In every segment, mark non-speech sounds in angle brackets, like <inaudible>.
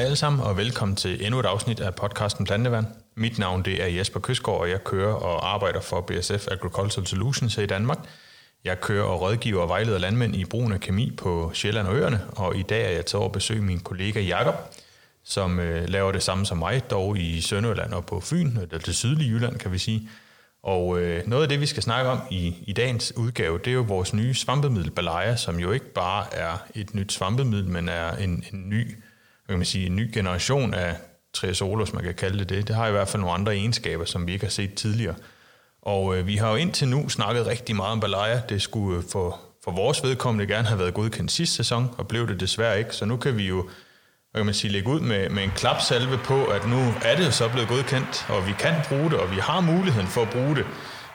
Hej alle sammen, og velkommen til endnu et afsnit af podcasten Plantevand. Mit navn det er Jesper Køsgaard, og jeg kører og arbejder for BSF Agricultural Solutions her i Danmark. Jeg kører og rådgiver og vejleder landmænd i brugen af kemi på Sjælland og Øerne, og i dag er jeg taget over besøg min kollega Jakob, som øh, laver det samme som mig, dog i Sønderjylland og på Fyn, eller det sydlige Jylland kan vi sige. Og øh, noget af det, vi skal snakke om i, i dagens udgave, det er jo vores nye svampemiddel Balaya, som jo ikke bare er et nyt svampemiddel, men er en, en ny kan man sige, en ny generation af triazolos, man kan kalde det det. Det har i hvert fald nogle andre egenskaber, som vi ikke har set tidligere. Og øh, vi har jo indtil nu snakket rigtig meget om Balaya. Det skulle øh, for, for vores vedkommende gerne have været godkendt sidste sæson, og blev det desværre ikke. Så nu kan vi jo hvad kan man sige, lægge ud med, med en klapsalve på, at nu er det så blevet godkendt, og vi kan bruge det, og vi har muligheden for at bruge det.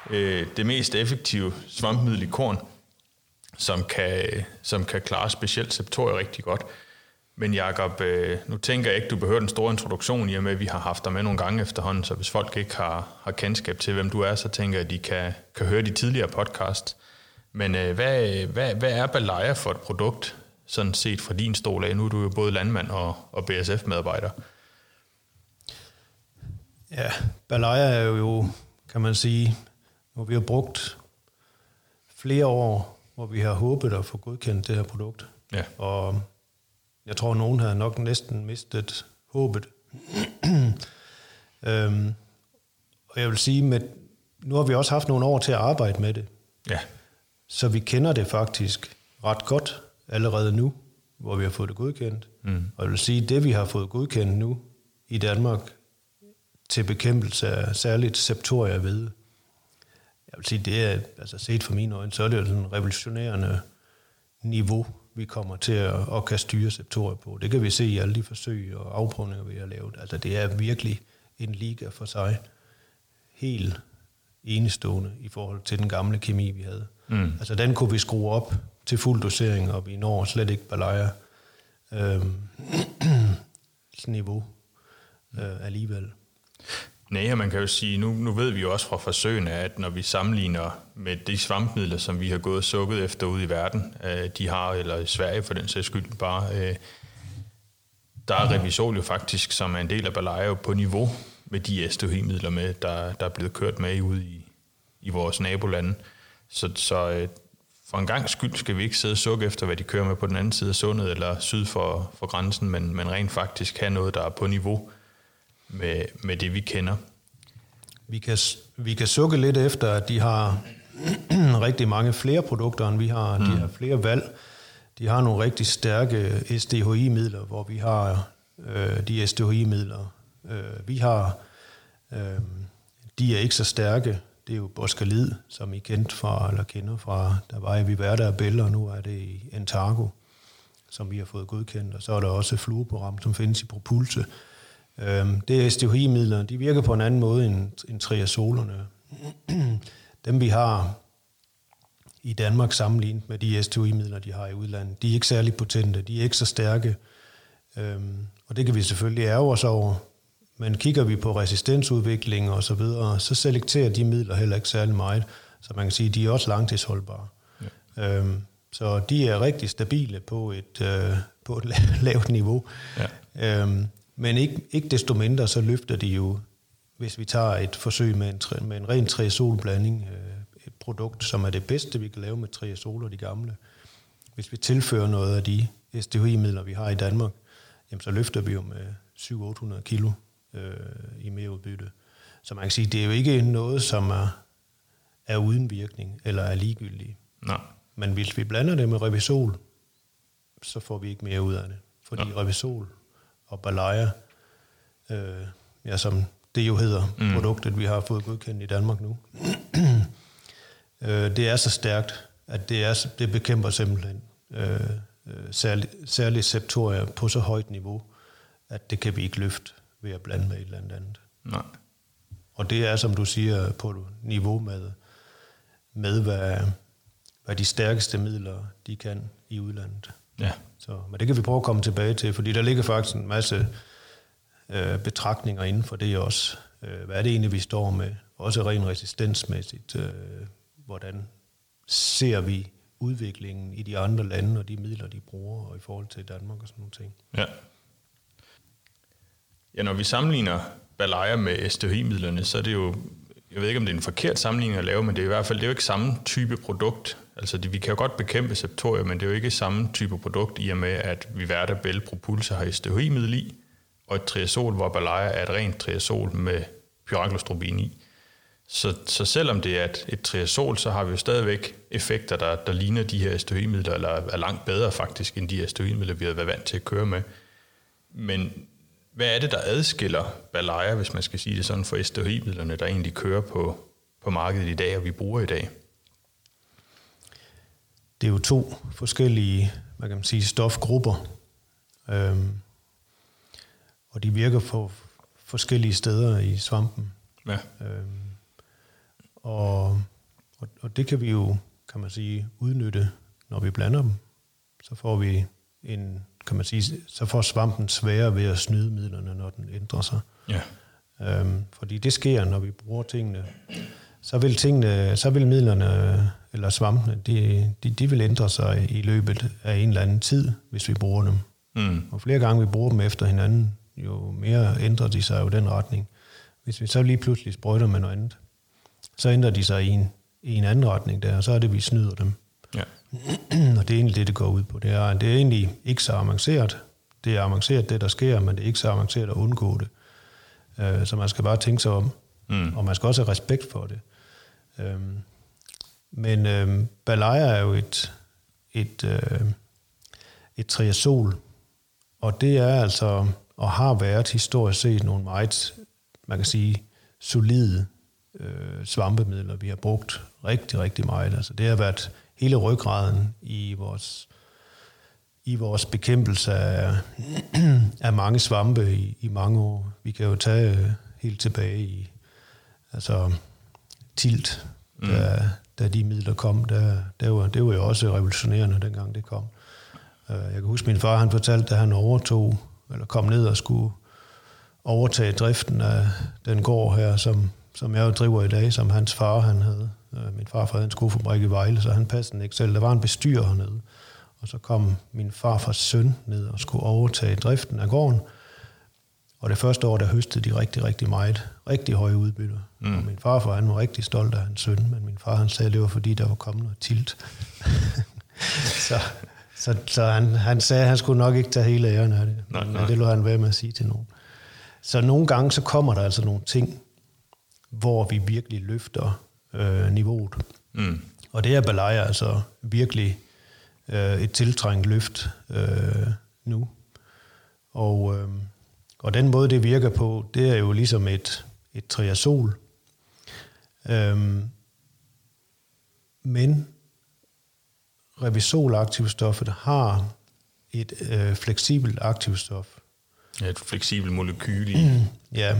Øh, det mest effektive svampmiddel i korn, som kan, øh, som kan klare specielt septoria rigtig godt. Men Jacob, øh, nu tænker jeg ikke, du behøver den store introduktion, i og med, at vi har haft dig med nogle gange efterhånden, så hvis folk ikke har, har kendskab til, hvem du er, så tænker jeg, at de kan, kan høre de tidligere podcast. Men øh, hvad, hvad, hvad er Balaya for et produkt, sådan set fra din stol af? Nu er du jo både landmand og, og BSF-medarbejder. Ja, Balaya er jo, kan man sige, hvor vi har brugt flere år, hvor vi har håbet at få godkendt det her produkt. Ja. Og jeg tror, nogen har nok næsten mistet håbet. <clears throat> øhm, og jeg vil sige, med, nu har vi også haft nogle år til at arbejde med det. Ja. Så vi kender det faktisk ret godt allerede nu, hvor vi har fået det godkendt. Mm. Og jeg vil sige, det vi har fået godkendt nu i Danmark til bekæmpelse af særligt septoria ved, jeg vil sige, det er, altså set fra mine øjne, så er det jo sådan en revolutionerende niveau, vi kommer til at, at kan styre septorer på. Det kan vi se i alle de forsøg og afprøvninger, vi har lavet. Altså det er virkelig en liga for sig. Helt enestående i forhold til den gamle kemi, vi havde. Mm. Altså den kunne vi skrue op til fuld dosering, og vi når slet ikke balayer øhm, <clears throat> niveau øh, alligevel. Nej, man kan jo sige, nu, nu ved vi jo også fra forsøgene, at når vi sammenligner med de svampmidler, som vi har gået og sukket efter ude i verden, øh, de har, eller i Sverige for den sags skyld bare, øh, der er Revisol jo faktisk, som er en del af Balaio, på niveau med de STH-midler, med, der, der er blevet kørt med ude i, i vores nabolande. Så, så øh, for en gang skyld skal vi ikke sidde og sukke efter, hvad de kører med på den anden side af sundet eller syd for, for grænsen, men, men rent faktisk have noget, der er på niveau med, med det, vi kender. Vi kan, vi kan sukke lidt efter, at de har <clears throat> rigtig mange flere produkter, end vi har. Mm. De har flere valg. De har nogle rigtig stærke SDHI-midler, hvor vi har øh, de SDHI-midler, øh, vi har. Øh, de er ikke så stærke. Det er jo Boskalid, som I kendt fra, eller kender fra, der var i Viverda og Bell, og nu er det i Antargo, som vi har fået godkendt. Og så er der også fluoprogram, som findes i Propulse, det er SDHI-midler. De virker på en anden måde end, end triazolerne. Dem vi har i Danmark sammenlignet med de SDHI-midler, de har i udlandet, de er ikke særlig potente, de er ikke så stærke. Øhm, og det kan vi selvfølgelig ærge os over. Men kigger vi på resistensudvikling og så videre, så selekterer de midler heller ikke særlig meget. Så man kan sige, at de er også langtidsholdbare. Ja. Øhm, så de er rigtig stabile på et, øh, på et <laughs> lavt niveau. Ja. Øhm, men ikke, ikke desto mindre, så løfter de jo, hvis vi tager et forsøg med en, med en ren triazolblanding, øh, et produkt, som er det bedste, vi kan lave med triazol og de gamle. Hvis vi tilfører noget af de SDHI-midler, vi har i Danmark, jamen så løfter vi jo med 700-800 kilo øh, i mere udbytte. Så man kan sige, det er jo ikke noget, som er, er uden virkning eller er ligegyldigt. Nej. Men hvis vi blander det med Revisol, så får vi ikke mere ud af det. Fordi ja. Revisol og Balaya, øh, ja, som det jo hedder, mm. produktet, vi har fået godkendt i Danmark nu. <clears throat> øh, det er så stærkt, at det, er, det bekæmper simpelthen øh, særligt øh, særlig septoria på så højt niveau, at det kan vi ikke løfte ved at blande med et eller andet. Nej. Og det er, som du siger, på niveau med, med hvad, hvad de stærkeste midler de kan i udlandet. Ja. Så, men det kan vi prøve at komme tilbage til, fordi der ligger faktisk en masse øh, betragtninger inden for det også. Øh, hvad er det egentlig, vi står med? Også rent resistensmæssigt. Øh, hvordan ser vi udviklingen i de andre lande og de midler, de bruger, og i forhold til Danmark og sådan nogle ting. Ja. Ja, når vi sammenligner Balaya med STHI-midlerne, så er det jo, jeg ved ikke om det er en forkert sammenligning at lave, men det er i hvert fald det er jo ikke samme type produkt. Altså det, vi kan jo godt bekæmpe septoria, men det er jo ikke samme type produkt i og med, at vi Viverda Bell propulser har STHI-middel i, og et triazol, hvor Balaya er et rent triazol med pyraglostropin i. Så, så selvom det er et, et triazol, så har vi jo stadigvæk effekter, der, der ligner de her STHI-midler, eller er langt bedre faktisk, end de her STHI-midler, vi har været vant til at køre med. Men hvad er det, der adskiller Balaya, hvis man skal sige det sådan, for STHI-midlerne, der egentlig kører på, på markedet i dag, og vi bruger i dag? Det er jo to forskellige, hvad kan man sige, stofgrupper. Øhm, og de virker på forskellige steder i svampen. Ja. Øhm, og, og, og det kan vi jo, kan man sige, udnytte, når vi blander dem. Så får vi en, kan man sige, så får svampen sværere ved at snyde midlerne, når den ændrer sig. Ja. Øhm, fordi det sker, når vi bruger tingene. Så vil, tingene, så vil midlerne, eller svampene, de, de, de vil ændre sig i løbet af en eller anden tid, hvis vi bruger dem. Mm. Og flere gange vi bruger dem efter hinanden, jo mere ændrer de sig jo den retning. Hvis vi så lige pludselig sprøjter med noget andet, så ændrer de sig i en, i en anden retning der, og så er det, vi snyder dem. Ja. <clears throat> og det er egentlig det, det går ud på. Det er, det er egentlig ikke så avanceret. Det er avanceret, det der sker, men det er ikke så avanceret at undgå det. Uh, så man skal bare tænke sig om, mm. og man skal også have respekt for det. Uh, men uh, Balaya er jo et, et, uh, et triazol, og det er altså, og har været historisk set nogle meget, man kan sige, solide øh, svampemidler, vi har brugt rigtig, rigtig meget. Altså, det har været hele ryggraden i vores, i vores bekæmpelse af, af mange svampe i, i mange år. Vi kan jo tage øh, helt tilbage i altså, tilt, mm. da, da de midler kom. Der, der var, det var jo også revolutionerende, dengang det kom. Øh, jeg kan huske, min far han fortalte, da han overtog, eller kom ned og skulle overtage driften af den gård her, som som jeg jo driver i dag, som hans far han havde. Øh, min far havde en skofabrik i Vejle, så han passede den ikke selv. Der var en bestyr hernede. Og så kom min far fra søn ned og skulle overtage driften af gården. Og det første år, der høstede de rigtig, rigtig meget. Rigtig høje udbytter. Mm. Og min farfar, han var rigtig stolt af hans søn, men min far, han sagde, at det var fordi, der var kommet noget tilt. <laughs> så så, så han, han sagde, at han skulle nok ikke tage hele æren af det. Nej, men nej. det lå han være med at sige til nogen. Så nogle gange, så kommer der altså nogle ting, hvor vi virkelig løfter øh, niveauet. Mm. Og det er Balaya altså virkelig øh, et tiltrængt løft øh, nu. Og, øh, og den måde, det virker på, det er jo ligesom et, et triazol. Øh, men revisolaktivstoffet har et øh, fleksibelt aktivstof. Ja, et fleksibelt molekyl i. <clears throat> Ja,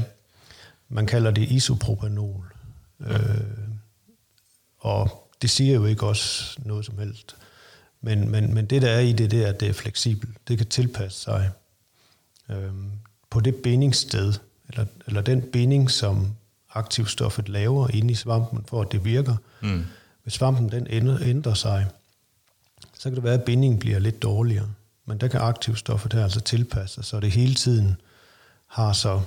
man kalder det isopropanol. Øh, og det siger jo ikke også noget som helst. Men, men, men det, der er i det, det er, at det er fleksibelt. Det kan tilpasse sig øh, på det bindingssted, eller, eller den binding, som aktivstoffet laver inde i svampen, for at det virker. Mm. Hvis svampen den ændrer, ændrer sig, så kan det være, at bindingen bliver lidt dårligere. Men der kan aktivstoffet her altså tilpasse sig, så det hele tiden har så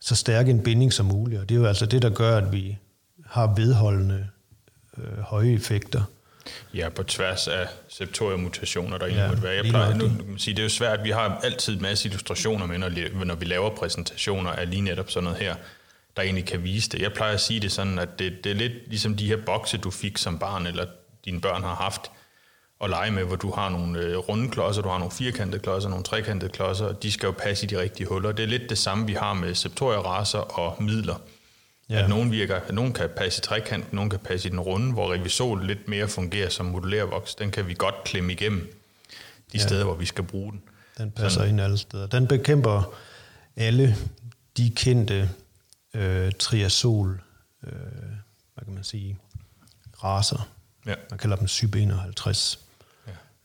så stærk en binding som muligt. Og det er jo altså det, der gør, at vi har vedholdende øh, høje effekter. Ja, på tværs af septoriemutationer, der ja, måtte være. Jeg plejer, nu, nu sige, det er jo svært, vi har altid en masse illustrationer med, når, når vi laver præsentationer af lige netop sådan noget her, der egentlig kan vise det. Jeg plejer at sige det sådan, at det, det er lidt ligesom de her bokse, du fik som barn, eller dine børn har haft at lege med, hvor du har nogle øh, runde klodser, du har nogle firkantede klodser, nogle trekantede klodser, og de skal jo passe i de rigtige huller. Det er lidt det samme, vi har med septorieraser og midler. Ja. At nogen, virker, at nogen kan passe i trekant, nogen kan passe i den runde, hvor revisol lidt mere fungerer som modulærvoks. Den kan vi godt klemme igennem de ja. steder, hvor vi skal bruge den. Den passer Sådan. ind alle steder. Den bekæmper alle de kendte øh, triazol, øh, hvad kan man sige, raser. Ja. Man kalder dem SYB51.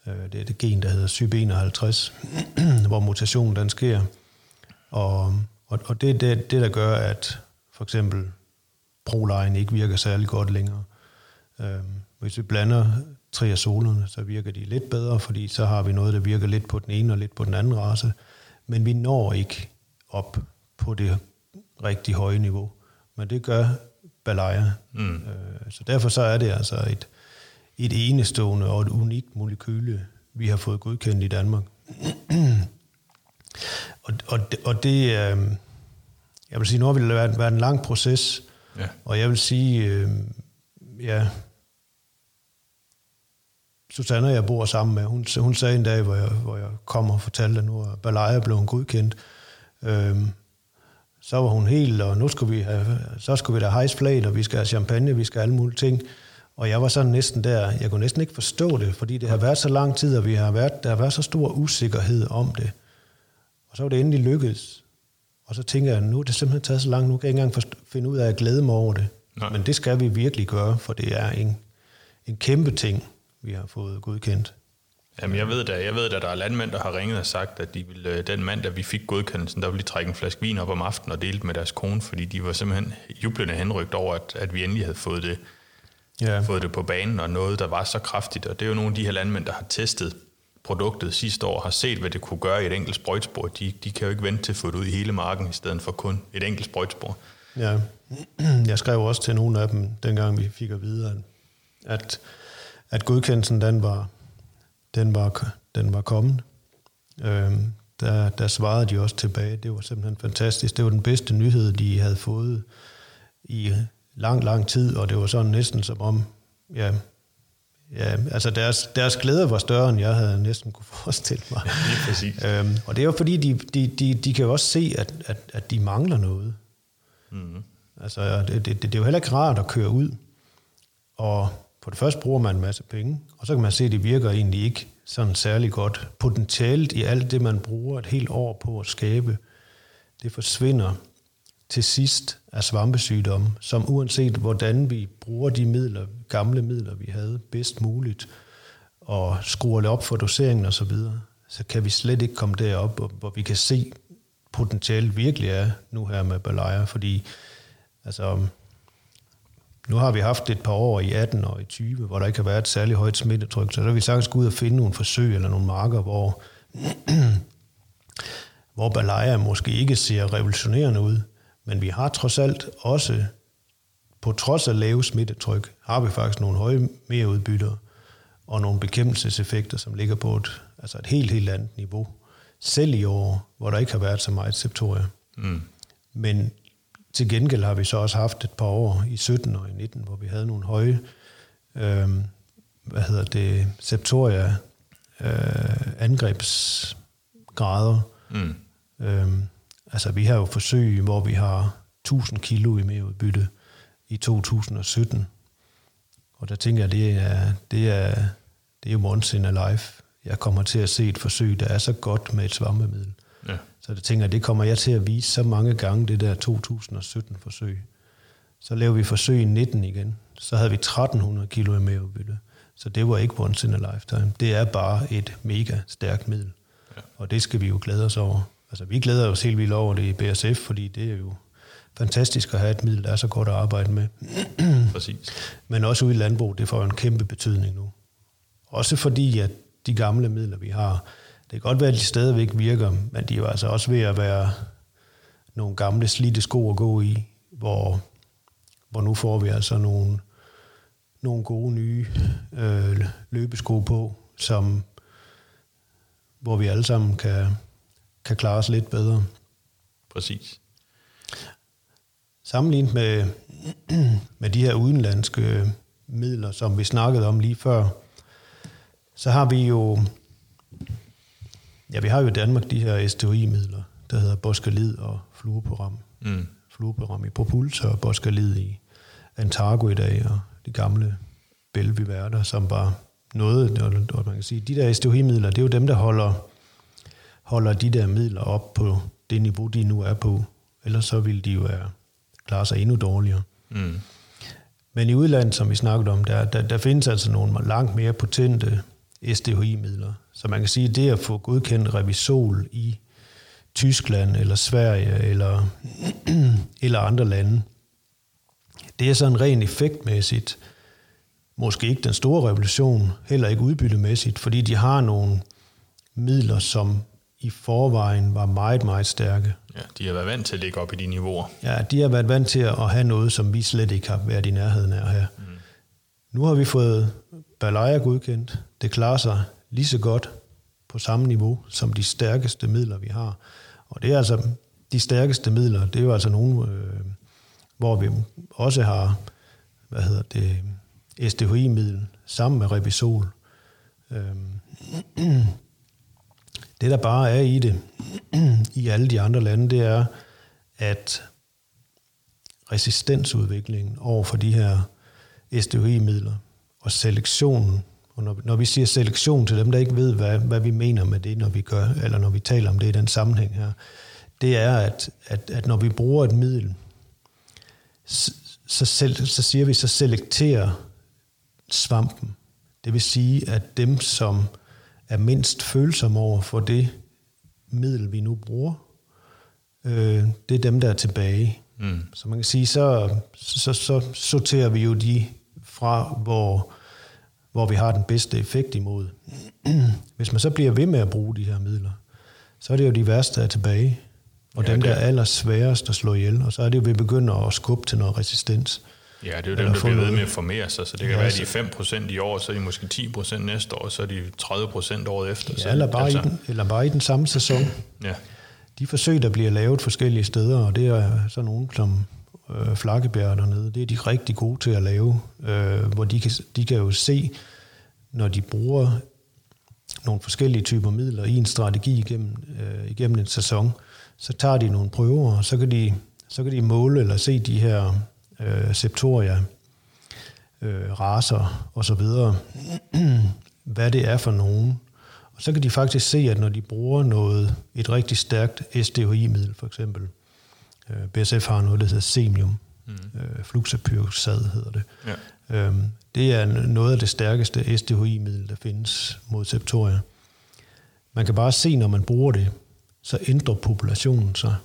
Øh, det er det gen, der hedder SYB51, <clears throat> hvor mutationen den sker. Og, og, og det er det, det, der gør, at for eksempel Proline ikke virker særlig godt længere. Øh, hvis vi blander triazolerne, så virker de lidt bedre, fordi så har vi noget, der virker lidt på den ene og lidt på den anden race. Men vi når ikke op på det rigtig høje niveau. Men det gør Balaya. Mm. Øh, så derfor så er det altså et, et enestående og et unikt molekyle, vi har fået godkendt i Danmark. <clears throat> og, og, og det, øh, jeg vil sige, nu har det været, været en lang proces, ja. og jeg vil sige, øh, ja, Susanne jeg bor sammen med, hun, hun sagde en dag, hvor jeg, hvor jeg kom og fortalte, at nu er Balaya blevet godkendt. Øhm, så var hun helt, og nu skulle vi have, så skulle vi da hejse flag, og vi skal have champagne, vi skal have alle mulige ting. Og jeg var sådan næsten der, jeg kunne næsten ikke forstå det, fordi det har været så lang tid, og vi har været, der har været så stor usikkerhed om det. Og så var det endelig lykkedes. Og så tænker jeg, nu er det simpelthen taget så langt, nu kan jeg ikke engang finde ud af at glæde mig over det. Nej. Men det skal vi virkelig gøre, for det er en, en kæmpe ting vi har fået godkendt. Jamen, jeg ved da, jeg ved da, der er landmænd, der har ringet og sagt, at de ville, øh, den mand, der vi fik godkendelsen, der ville de trække en flaske vin op om aftenen og dele med deres kone, fordi de var simpelthen jublende henrygt over, at, at vi endelig havde fået det, ja. fået det på banen, og noget, der var så kraftigt. Og det er jo nogle af de her landmænd, der har testet produktet sidste år, har set, hvad det kunne gøre i et enkelt sprøjtspor. De, de kan jo ikke vente til at få det ud i hele marken, i stedet for kun et enkelt sprøjtspor. Ja, <clears throat> jeg skrev også til nogle af dem, dengang vi fik at vide, at at godkendelsen den var, den var, den var kommet. Øhm, der, der svarede de også tilbage. Det var simpelthen fantastisk. Det var den bedste nyhed, de havde fået i lang, lang tid, og det var sådan næsten som om, ja, ja altså deres, deres glæde var større, end jeg havde næsten kunne <laughs> forestille mig. Ja, præcis. Øhm, og det er jo fordi, de, de, de, de kan jo også se, at, at, at de mangler noget. Mm. Altså, det, det, det er jo heller ikke rart at køre ud og på det første bruger man en masse penge, og så kan man se, at det virker egentlig ikke sådan særlig godt. Potentialet i alt det, man bruger et helt år på at skabe, det forsvinder til sidst af svampesygdomme, som uanset hvordan vi bruger de midler, gamle midler, vi havde bedst muligt, og skruer det op for doseringen osv., så, videre, så kan vi slet ikke komme derop, hvor vi kan se, potentialet virkelig er nu her med Balaya, fordi altså, nu har vi haft et par år i 18 og i 20, hvor der ikke har været et særligt højt smittetryk, så der har vi sagtens gået ud og finde nogle forsøg eller nogle marker, hvor, <clears throat> hvor Balaya måske ikke ser revolutionerende ud, men vi har trods alt også, på trods af lave smittetryk, har vi faktisk nogle høje merudbytter og nogle bekæmpelseseffekter, som ligger på et, altså et helt, helt andet niveau. Selv i år, hvor der ikke har været så meget septoria. Mm. Men til gengæld har vi så også haft et par år i 17 og i 19, hvor vi havde nogle høje, øh, hvad hedder det, septoria øh, angrebsgrader. Mm. Øh, altså vi har jo forsøg, hvor vi har 1000 kilo i merudbytte i 2017. Og der tænker jeg, det er, det er, det er jo once in a life. Jeg kommer til at se et forsøg, der er så godt med et svampemiddel. Ja. Så det tænker jeg, det kommer jeg til at vise så mange gange, det der 2017-forsøg. Så lavede vi forsøg i 19 igen. Så havde vi 1300 kilo i mavebytte. Så det var ikke once in a lifetime. Det er bare et mega stærkt middel. Ja. Og det skal vi jo glæde os over. Altså, vi glæder os helt vildt over det i BSF, fordi det er jo fantastisk at have et middel, der er så godt at arbejde med. Præcis. Men også ude i landbrug, det får en kæmpe betydning nu. Også fordi, at de gamle midler, vi har, det kan godt være, at de stadigvæk virker, men de er jo altså også ved at være nogle gamle slidte sko at gå i, hvor, hvor nu får vi altså nogle, nogle gode nye øh, løbesko på, som, hvor vi alle sammen kan, kan klare os lidt bedre. Præcis. Sammenlignet med, med de her udenlandske midler, som vi snakkede om lige før, så har vi jo Ja, vi har jo i Danmark de her STOI-midler, der hedder Boskalid og fluoperam. Mm. Fluoperam i Propulsa og Boskalid i Antargo i dag, og de gamle Belviværter, som var noget, og man kan sige, de der STOI-midler, det er jo dem, der holder, holder de der midler op på det niveau, de nu er på. Ellers så vil de jo være, klare sig endnu dårligere. Mm. Men i udlandet, som vi snakkede om, der, der, der findes altså nogle langt mere potente SDHI-midler. Så man kan sige, at det at få godkendt revisol i Tyskland eller Sverige eller, <clears throat> eller andre lande, det er sådan rent effektmæssigt måske ikke den store revolution, heller ikke udbyttemæssigt, fordi de har nogle midler, som i forvejen var meget, meget stærke. Ja, de har været vant til at ligge op i de niveauer. Ja, de har været vant til at have noget, som vi slet ikke har været i nærheden af her. Mm. Nu har vi fået Balaya godkendt. Det klarer sig lige så godt på samme niveau som de stærkeste midler, vi har. Og det er altså de stærkeste midler, det er jo altså nogle, øh, hvor vi også har, hvad hedder det, SDHI-middel sammen med Revisol. Øh, det, der bare er i det, <clears throat> i alle de andre lande, det er, at resistensudviklingen over for de her SDHI-midler og selektionen, og når, når vi siger selektion til dem, der ikke ved, hvad, hvad vi mener med det, når vi gør, eller når vi taler om det i den sammenhæng her, det er, at, at, at når vi bruger et middel, så, så, selv, så siger vi, så selekterer svampen. Det vil sige, at dem, som er mindst følsomme over for det middel, vi nu bruger, øh, det er dem, der er tilbage. Mm. Så man kan sige, så, så, så sorterer vi jo de fra, hvor, hvor vi har den bedste effekt imod. <clears throat> Hvis man så bliver ved med at bruge de her midler, så er det jo de værste, der er tilbage. Og ja, dem, der er allersværest at slå ihjel. Og så er det jo, vi begynder at skubbe til noget resistens. Ja, det er jo dem, der bliver ved med at formere sig, så det kan ja, være, at de er 5% i år, så er de måske 10% næste år, så er de 30% året efter. Ja, eller bare, altså. i den, eller bare i den samme sæson. ja. De forsøg, der bliver lavet forskellige steder, og det er så nogen som øh, Flakkebjerg dernede, det er de rigtig gode til at lave, øh, hvor de kan, de kan jo se, når de bruger nogle forskellige typer midler i en strategi igennem, øh, igennem en sæson, så tager de nogle prøver, og så kan de, så kan de måle eller se de her øh, septoria, øh, raser osv., <clears throat> hvad det er for nogen. Og så kan de faktisk se, at når de bruger noget, et rigtig stærkt SDHI-middel for eksempel, øh, BSF har noget, der hedder semium, mm. øh, fluxapyroxad hedder det. Ja. Øhm, det er noget af det stærkeste SDHI-middel, der findes mod septoria. Man kan bare se, når man bruger det, så ændrer populationen sig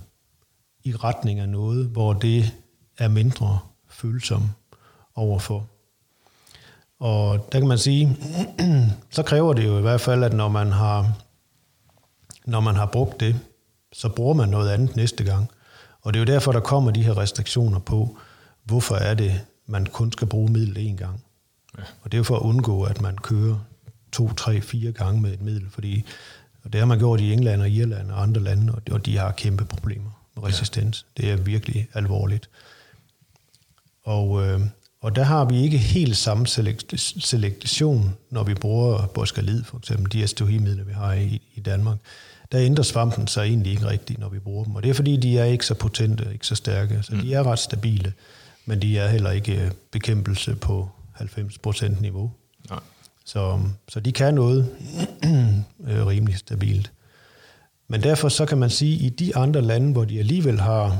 i retning af noget, hvor det er mindre følsom overfor. Og der kan man sige, <clears throat> så kræver det jo i hvert fald, at når man har, når man har brugt det, så bruger man noget andet næste gang. Og det er jo derfor, der kommer de her restriktioner på, hvorfor er det, man kun skal bruge middel én gang. Ja. Og det er jo for at undgå, at man kører to, tre, fire gange med et middel, fordi og det har man gjort i England og Irland og andre lande, og de har kæmpe problemer med resistens. Ja. Det er virkelig alvorligt. Og, øh, og der har vi ikke helt samme selektion, når vi bruger boskalid, for eksempel de asteroidemidler, vi har i, i Danmark. Der ændrer svampen sig egentlig ikke rigtigt, når vi bruger dem. Og det er fordi, de er ikke så potente, ikke så stærke. Så mm. de er ret stabile, men de er heller ikke øh, bekæmpelse på 90% niveau. Nej. Så, så de kan noget <clears throat> øh, rimelig stabilt. Men derfor så kan man sige, at i de andre lande, hvor de alligevel har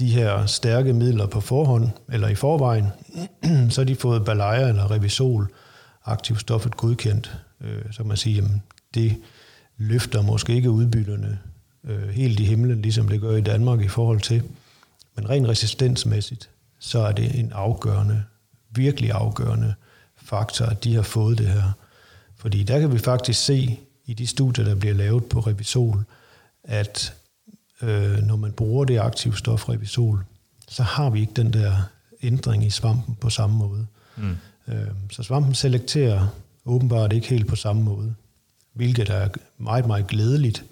de her stærke midler på forhånd, eller i forvejen, <clears throat> så har de fået Balaya eller Revisol, aktivstoffet godkendt. Øh, så kan man sige, at det løfter måske ikke udbytterne øh, helt i himlen, ligesom det gør i Danmark i forhold til. Men rent resistensmæssigt, så er det en afgørende, virkelig afgørende faktor, at de har fået det her. Fordi der kan vi faktisk se i de studier, der bliver lavet på Revisol, at øh, når man bruger det aktive stof Revisol, så har vi ikke den der ændring i svampen på samme måde. Mm. Øh, så svampen selekterer åbenbart ikke helt på samme måde, hvilket er meget, meget glædeligt.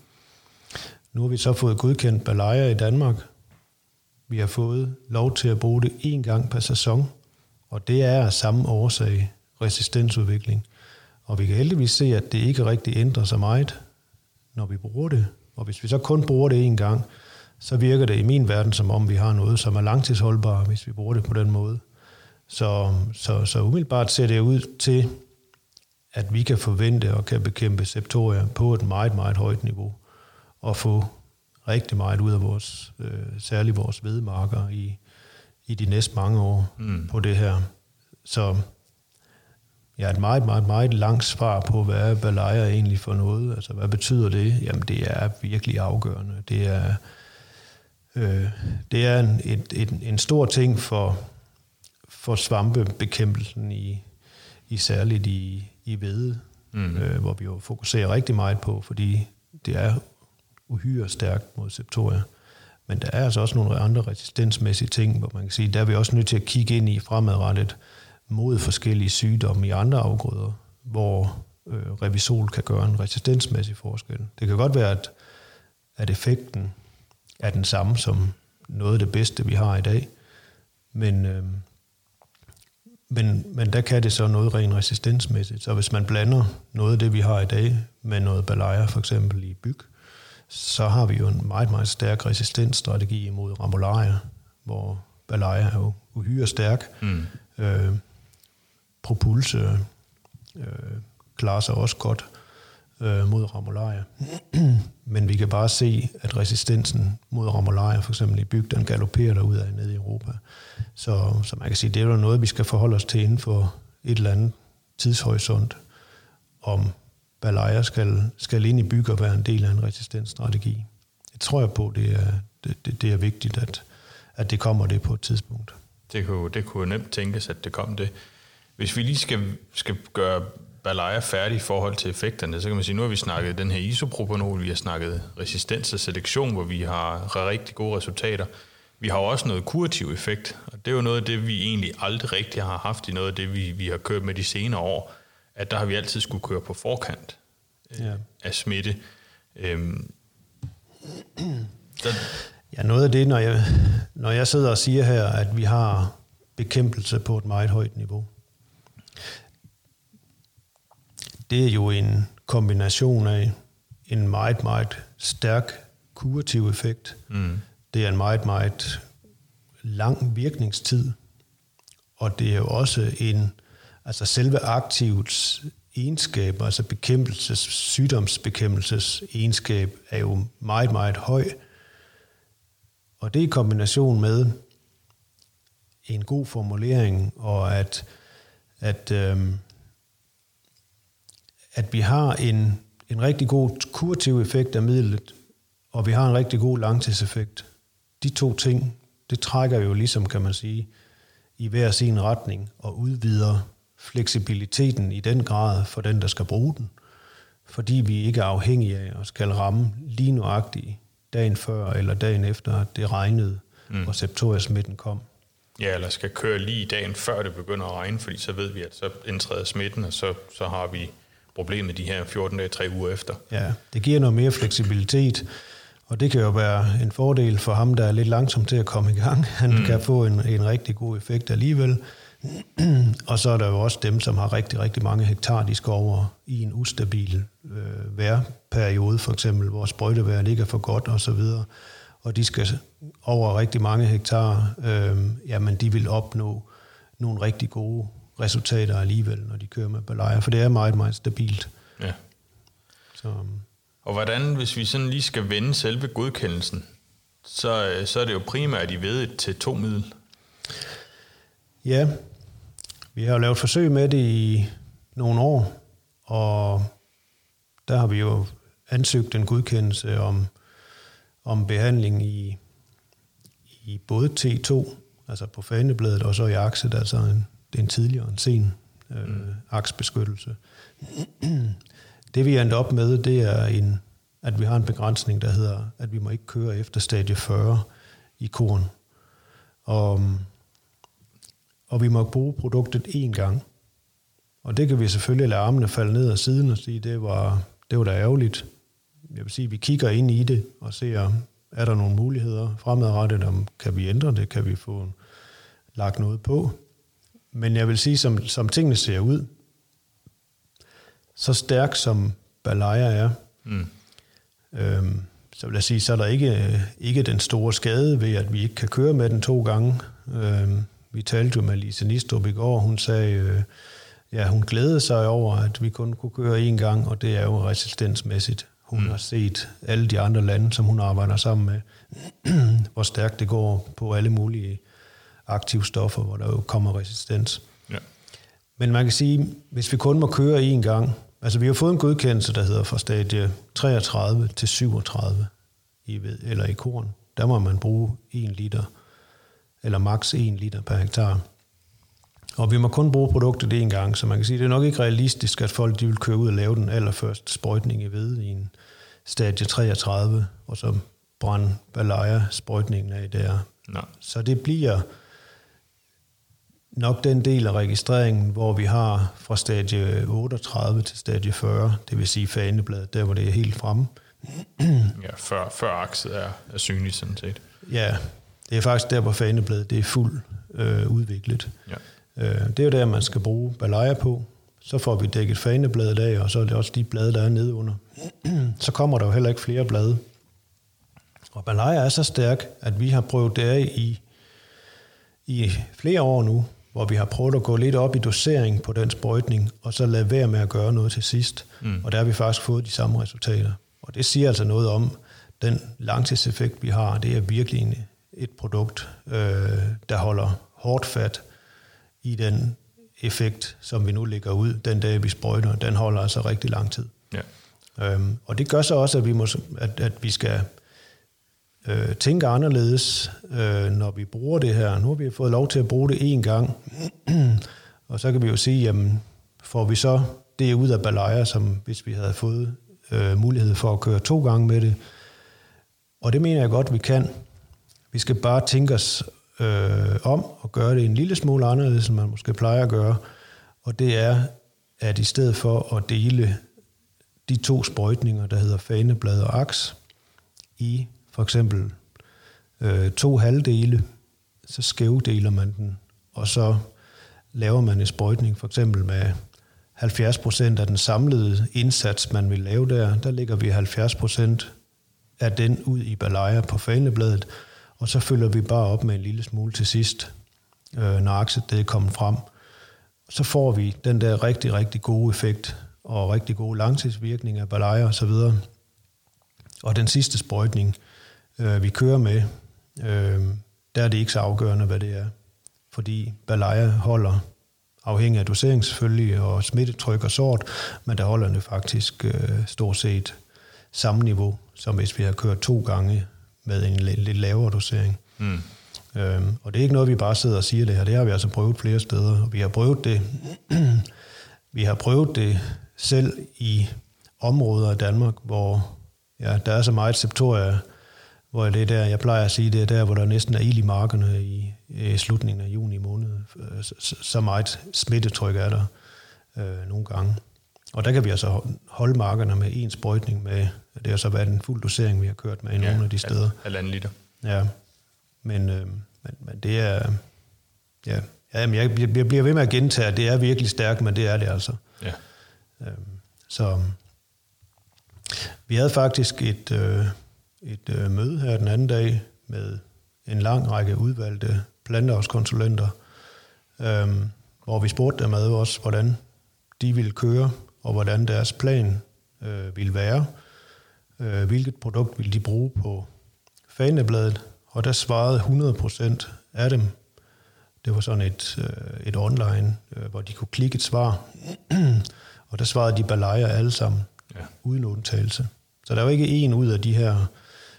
Nu har vi så fået godkendt Balaya i Danmark. Vi har fået lov til at bruge det én gang per sæson, og det er af samme årsag, resistensudvikling. Og vi kan heldigvis se, at det ikke rigtig ændrer sig meget, når vi bruger det. Og hvis vi så kun bruger det en gang, så virker det i min verden, som om vi har noget, som er langtidsholdbart, hvis vi bruger det på den måde. Så, så, så umiddelbart ser det ud til, at vi kan forvente og kan bekæmpe septoria på et meget, meget højt niveau, og få rigtig meget ud af vores, øh, særligt vores vedmarker i, i de næste mange år mm. på det her. Så Ja, et meget, meget, meget langt svar på, hvad er Balaya egentlig for noget? Altså, hvad betyder det? Jamen, det er virkelig afgørende. Det er, øh, det er en, et, et, en stor ting for, for svampebekæmpelsen i, i særligt i, i hvede, mm. øh, hvor vi jo fokuserer rigtig meget på, fordi det er uhyre stærkt mod septoria. Men der er altså også nogle andre resistensmæssige ting, hvor man kan sige, der er vi også nødt til at kigge ind i fremadrettet mod forskellige sygdomme i andre afgrøder, hvor øh, revisol kan gøre en resistensmæssig forskel. Det kan godt være, at, at effekten er den samme som noget af det bedste, vi har i dag, men, øh, men, men der kan det så noget rent resistensmæssigt. Så hvis man blander noget af det, vi har i dag, med noget balaya for eksempel i byg, så har vi jo en meget, meget stærk resistensstrategi imod ramolaria, hvor balaya er jo uhyre stærk. Mm. Øh, propulse øh, klarer sig også godt øh, mod ramolaria. <clears throat> Men vi kan bare se, at resistensen mod ramolaria, for eksempel i byg, den galopperer derud af nede i Europa. Så, så man kan sige, det er jo noget, vi skal forholde os til inden for et eller andet tidshorisont, om Balaya skal, skal ind i byg og være en del af en resistensstrategi. Det tror jeg på, det er, det, det, det er vigtigt, at, at det kommer det på et tidspunkt. Det kunne, det kunne nemt tænkes, at det kom det. Hvis vi lige skal, skal gøre Balaya færdig i forhold til effekterne, så kan man sige, nu har vi snakket den her isopropanol, vi har snakket resistens og selektion, hvor vi har rigtig gode resultater. Vi har også noget kurativ effekt, og det er jo noget af det, vi egentlig aldrig rigtig har haft i noget af det, vi, vi har kørt med de senere år, at der har vi altid skulle køre på forkant øh, ja. af smitte. Øhm, så. Ja, noget af det, når jeg, når jeg sidder og siger her, at vi har bekæmpelse på et meget højt niveau, det er jo en kombination af en meget, meget stærk kurativ effekt. Mm. Det er en meget, meget lang virkningstid. Og det er jo også en, altså selve aktivets egenskaber, altså bekæmpelses, sygdomsbekæmpelses egenskab, er jo meget, meget høj. Og det i kombination med en god formulering, og at, at øhm, at vi har en, en rigtig god kurativ effekt af midlet, og vi har en rigtig god langtidseffekt. De to ting, det trækker jo ligesom, kan man sige, i hver sin retning og udvider fleksibiliteten i den grad for den, der skal bruge den. Fordi vi ikke er afhængige af at skal ramme lige nuagtigt dagen før eller dagen efter, at det regnede, mm. og septoriasmitten kom. Ja, eller skal køre lige dagen før det begynder at regne, fordi så ved vi, at så indtræder smitten, og så, så har vi problemet de her 14 dage, 3 uger efter. Ja, det giver noget mere fleksibilitet, og det kan jo være en fordel for ham, der er lidt langsom til at komme i gang. Han mm. kan få en, en rigtig god effekt alligevel. <clears throat> og så er der jo også dem, som har rigtig, rigtig mange hektar, de skal over i en ustabil øh, værperiode, for eksempel, hvor sprøjteværet ikke er for godt og, og de skal over rigtig mange hektar, øh, jamen de vil opnå nogle rigtig gode resultater alligevel, når de kører med balajer, for det er meget, meget stabilt. Ja. Så. Og hvordan, hvis vi sådan lige skal vende selve godkendelsen, så, så er det jo primært i ved til to middel. Ja, vi har jo lavet forsøg med det i nogle år, og der har vi jo ansøgt en godkendelse om, om behandling i, i både T2, altså på fanebladet, og så i akset, altså en en tidligere en sen øh, mm. aksbeskyttelse. Det vi endte op med, det er, en, at vi har en begrænsning, der hedder, at vi må ikke køre efter stadie 40 i korn. Og, og vi må bruge produktet én gang. Og det kan vi selvfølgelig lade armene falde ned af siden og sige, det var, det var da ærgerligt. Jeg vil sige, vi kigger ind i det og ser, er der nogle muligheder fremadrettet, om kan vi ændre det, kan vi få lagt noget på. Men jeg vil sige, som, som tingene ser ud, så stærk som Balaya er, mm. øhm, så vil jeg sige, så er der ikke, ikke den store skade ved, at vi ikke kan køre med den to gange. Øhm, vi talte jo med Lise Nistrup i går, hun sagde, øh, ja, hun glædede sig over, at vi kun kunne køre én gang, og det er jo resistensmæssigt. Hun mm. har set alle de andre lande, som hun arbejder sammen med, <clears throat> hvor stærkt det går på alle mulige aktive stoffer, hvor der jo kommer resistens. Ja. Men man kan sige, hvis vi kun må køre én gang, altså vi har fået en godkendelse, der hedder fra stadie 33 til 37 i ved, eller i korn. Der må man bruge 1 liter, eller maks 1 liter per hektar. Og vi må kun bruge produktet én gang, så man kan sige, det er nok ikke realistisk, at folk de vil køre ud og lave den allerførste sprøjtning i ved i en stadie 33, og så brænde balaya sprøjtningen af der. Nå. Så det bliver nok den del af registreringen, hvor vi har fra stadie 38 til stadie 40, det vil sige fanebladet, der hvor det er helt fremme. Ja, før, før akset er, er synlig sådan set. Ja, det er faktisk der, hvor fanebladet det er fuldt øh, udviklet. Ja. Øh, det er jo der, man skal bruge balaya på. Så får vi dækket fanebladet af, og så er det også de blade, der er nede under. <clears throat> så kommer der jo heller ikke flere blade. Og balaya er så stærk, at vi har prøvet det af i, i flere år nu, hvor vi har prøvet at gå lidt op i dosering på den sprøjtning, og så lade være med at gøre noget til sidst. Mm. Og der har vi faktisk fået de samme resultater. Og det siger altså noget om den langtidseffekt, vi har. Det er virkelig en, et produkt, øh, der holder hårdt fat i den effekt, som vi nu lægger ud den dag, vi sprøjter. Den holder altså rigtig lang tid. Ja. Øhm, og det gør så også, at vi, må, at, at vi skal øh, tænker anderledes, øh, når vi bruger det her. Nu har vi fået lov til at bruge det én gang, <clears throat> og så kan vi jo sige, jamen, får vi så det ud af balaya, som hvis vi havde fået øh, mulighed for at køre to gange med det. Og det mener jeg godt, vi kan. Vi skal bare tænke os øh, om og gøre det en lille smule anderledes, end man måske plejer at gøre. Og det er, at i stedet for at dele de to sprøjtninger, der hedder faneblad og aks, i for eksempel øh, to halvdele, så skævdeler man den, og så laver man en sprøjtning for eksempel med 70 procent af den samlede indsats, man vil lave der. Der lægger vi 70 procent af den ud i balaya på fanebladet, og så følger vi bare op med en lille smule til sidst, øh, når akset det er kommet frem. Så får vi den der rigtig, rigtig gode effekt, og rigtig gode langtidsvirkning af balaya og så videre. Og den sidste sprøjtning, øh, vi kører med, øh, der er det ikke så afgørende, hvad det er. Fordi balaya holder, afhængig af dosering selvfølgelig, og smittetryk og sort, men der holder det faktisk øh, stort set samme niveau, som hvis vi har kørt to gange med en lidt, lavere dosering. Mm. Øhm, og det er ikke noget, vi bare sidder og siger det her. Det har vi altså prøvet flere steder. Vi har prøvet det, <clears throat> vi har prøvet det selv i områder af Danmark, hvor ja, der er så meget septoria, hvor det er der, jeg plejer at sige, det er der, hvor der næsten er ild i markerne i, i slutningen af juni måned. Så, så meget smittetryk er der øh, nogle gange. Og der kan vi altså holde markerne med en sprøjtning med, det har så været en fuld dosering, vi har kørt med i ja, nogle af de steder. Halvanden liter. Ja, men, øh, men, men det er, ja, ja men jeg, jeg bliver ved med at gentage, at det er virkelig stærkt, men det er det altså. Ja. Øh, så vi havde faktisk et, øh, et øh, møde her den anden dag med en lang række udvalgte planteavskonsulenter, øh, hvor vi spurgte dem ad også, hvordan de ville køre og hvordan deres plan øh, ville være. Øh, hvilket produkt ville de bruge på fanebladet, og der svarede 100% af dem. Det var sådan et, øh, et online, øh, hvor de kunne klikke et svar, <clears throat> og der svarede de balaya alle sammen, ja. uden undtagelse. Så der var ikke en ud af de her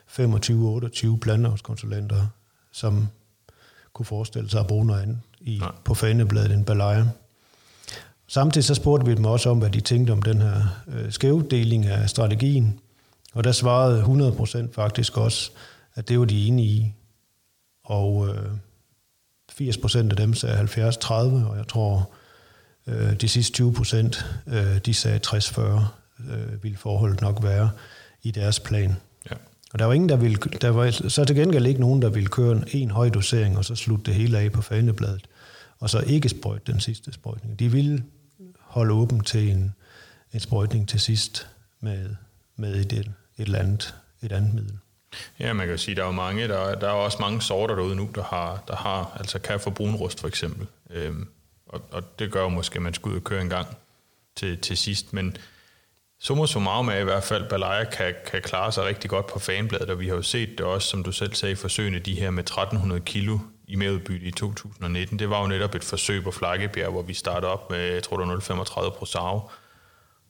25-28 planteavskonsulenter, som kunne forestille sig at bruge noget andet i, på fanebladet end balaya. Samtidig så spurgte vi dem også om, hvad de tænkte om den her øh, skævdeling af strategien. Og der svarede 100% faktisk også, at det var de enige i. Og øh, 80% af dem sagde 70-30, og jeg tror, øh, de sidste 20% øh, de sagde 60-40 øh, ville forholdet nok være i deres plan. Og der var ingen, der ville, der var så til gengæld ikke nogen, der ville køre en, en høj dosering, og så slutte det hele af på fanebladet, og så ikke sprøjte den sidste sprøjtning. De ville holde åben til en, en sprøjtning til sidst med, med et, et eller andet, et andet middel. Ja, man kan sige, der er jo mange, der, der er også mange sorter derude nu, der har, der har altså kan få brunrust for eksempel. Øhm, og, og, det gør jo måske, at man skal ud og køre en gang til, til sidst, men summa summarum er i hvert fald, Balaya kan, kan klare sig rigtig godt på fanbladet, og vi har jo set det også, som du selv sagde, forsøgene de her med 1300 kilo i merudbytte i 2019, det var jo netop et forsøg på Flakkebjerg, hvor vi startede op med, jeg tror det var 0,35 Prosau,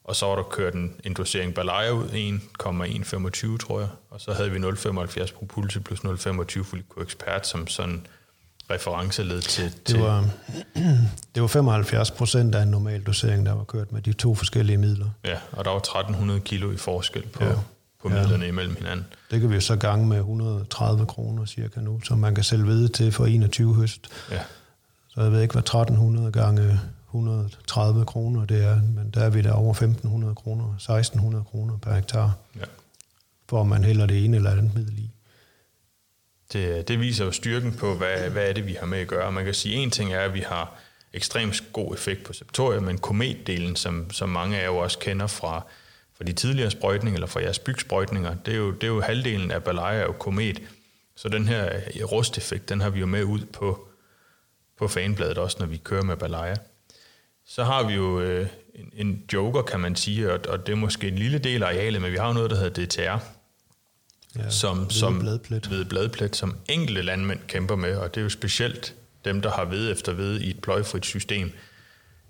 og så var der kørt en, en dosering Balaya ud, 1,125 tror jeg, og så havde vi 0,75 Propulse plus 0,25 Fulico Expert som sådan referenceled til... Det var, <clears throat> det var 75 procent af en normal dosering, der var kørt med de to forskellige midler. Ja, og der var 1300 kilo i forskel på, ja. på ja. midlerne imellem hinanden. Det kan vi jo så gange med 130 kroner cirka nu, som man kan sælge ved til for 21 høst. Ja. Så jeg ved ikke, hvad 1300 gange 130 kroner det er, men der er vi der over 1500 kroner, 1600 kroner per hektar, ja. hvor man hælder det ene eller andet middel i. Det, det viser jo styrken på, hvad, hvad er det, vi har med at gøre. Man kan sige, en ting er, at vi har ekstremt god effekt på septoria, men kometdelen, som, som mange af jer også kender fra, fra de tidligere sprøjtninger, eller fra jeres bygsprøjtninger, det er jo, det er jo halvdelen af balaya og komet. Så den her rusteffekt, den har vi jo med ud på, på fanbladet også, når vi kører med balaya. Så har vi jo øh, en, en joker, kan man sige, og, og det er måske en lille del af arealet, men vi har jo noget, der hedder DTR, ja, som, som bladplet. ved bladplet, som enkelte landmænd kæmper med, og det er jo specielt dem, der har ved efter ved i et pløjfrit system,